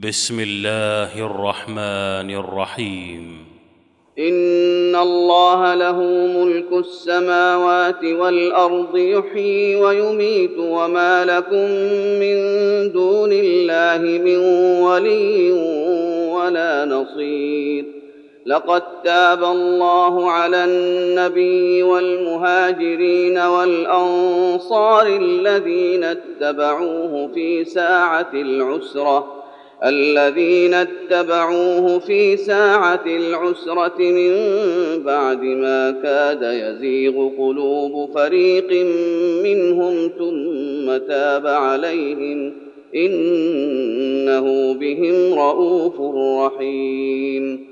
بسم الله الرحمن الرحيم. إن الله له ملك السماوات والأرض يحيي ويميت وما لكم من دون الله من ولي ولا نصير. لقد تاب الله على النبي والمهاجرين والأنصار الذين اتبعوه في ساعة العسرة. الذين اتبعوه في ساعة العسرة من بعد ما كاد يزيغ قلوب فريق منهم ثم تاب عليهم إنه بهم رءوف رحيم.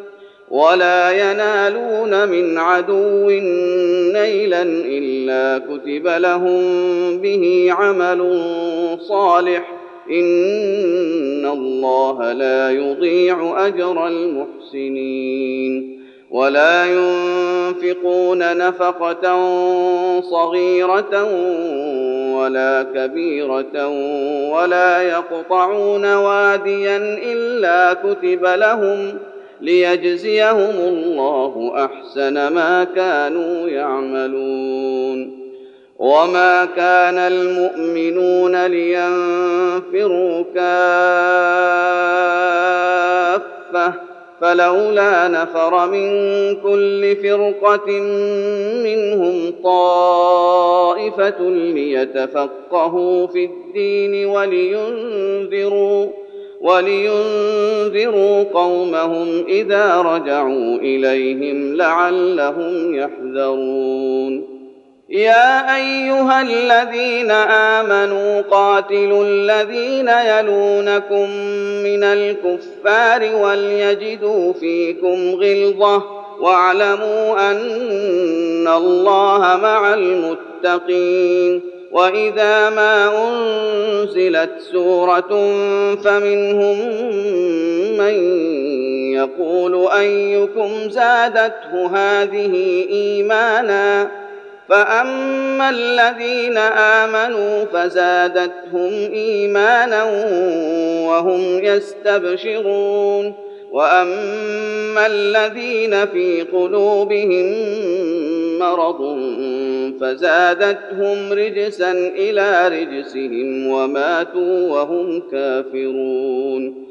ولا ينالون من عدو نيلا إلا كتب لهم به عمل صالح. إن الله لا يضيع أجر المحسنين. ولا ينفقون نفقة صغيرة ولا كبيرة ولا يقطعون واديا إلا كتب لهم ليجزيهم الله أحسن ما كانوا يعملون. وما كان المؤمنون لينفروا كافة فلولا نفر من كل فرقة منهم طائفة ليتفقهوا في الدين ولينذروا. ولينذروا قومهم إذا رجعوا إليهم لعلهم يحذرون. يا أيها الذين آمنوا قاتلوا الذين يلونكم من الكفار وليجدوا فيكم غلظة واعلموا أن الله مع المتقين. وإذا ما أنزلت سورة فمنهم من يقول أيكم زادته هذه إيمانا. فأما الذين آمنوا فزادتهم إيمانا وهم يستبشرون. وأما الذين في قلوبهم مرض فزادتهم رجسا إلى رجسهم وماتوا وهم كافرون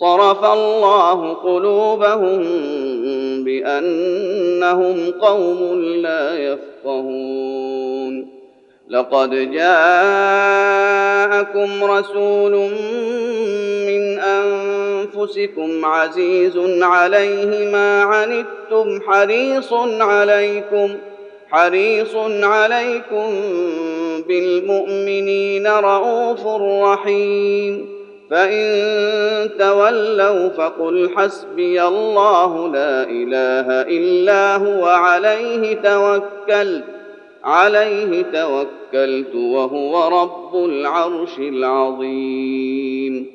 صرف الله قلوبهم بأنهم قوم لا يفقهون. لقد جاءكم رسول من أنفسكم عزيز عليه ما عنتم حريص عليكم حريص عليكم بالمؤمنين رءوف رحيم. فان تولوا فقل حسبي الله لا اله الا هو عليه توكلت عليه توكلت وهو رب العرش العظيم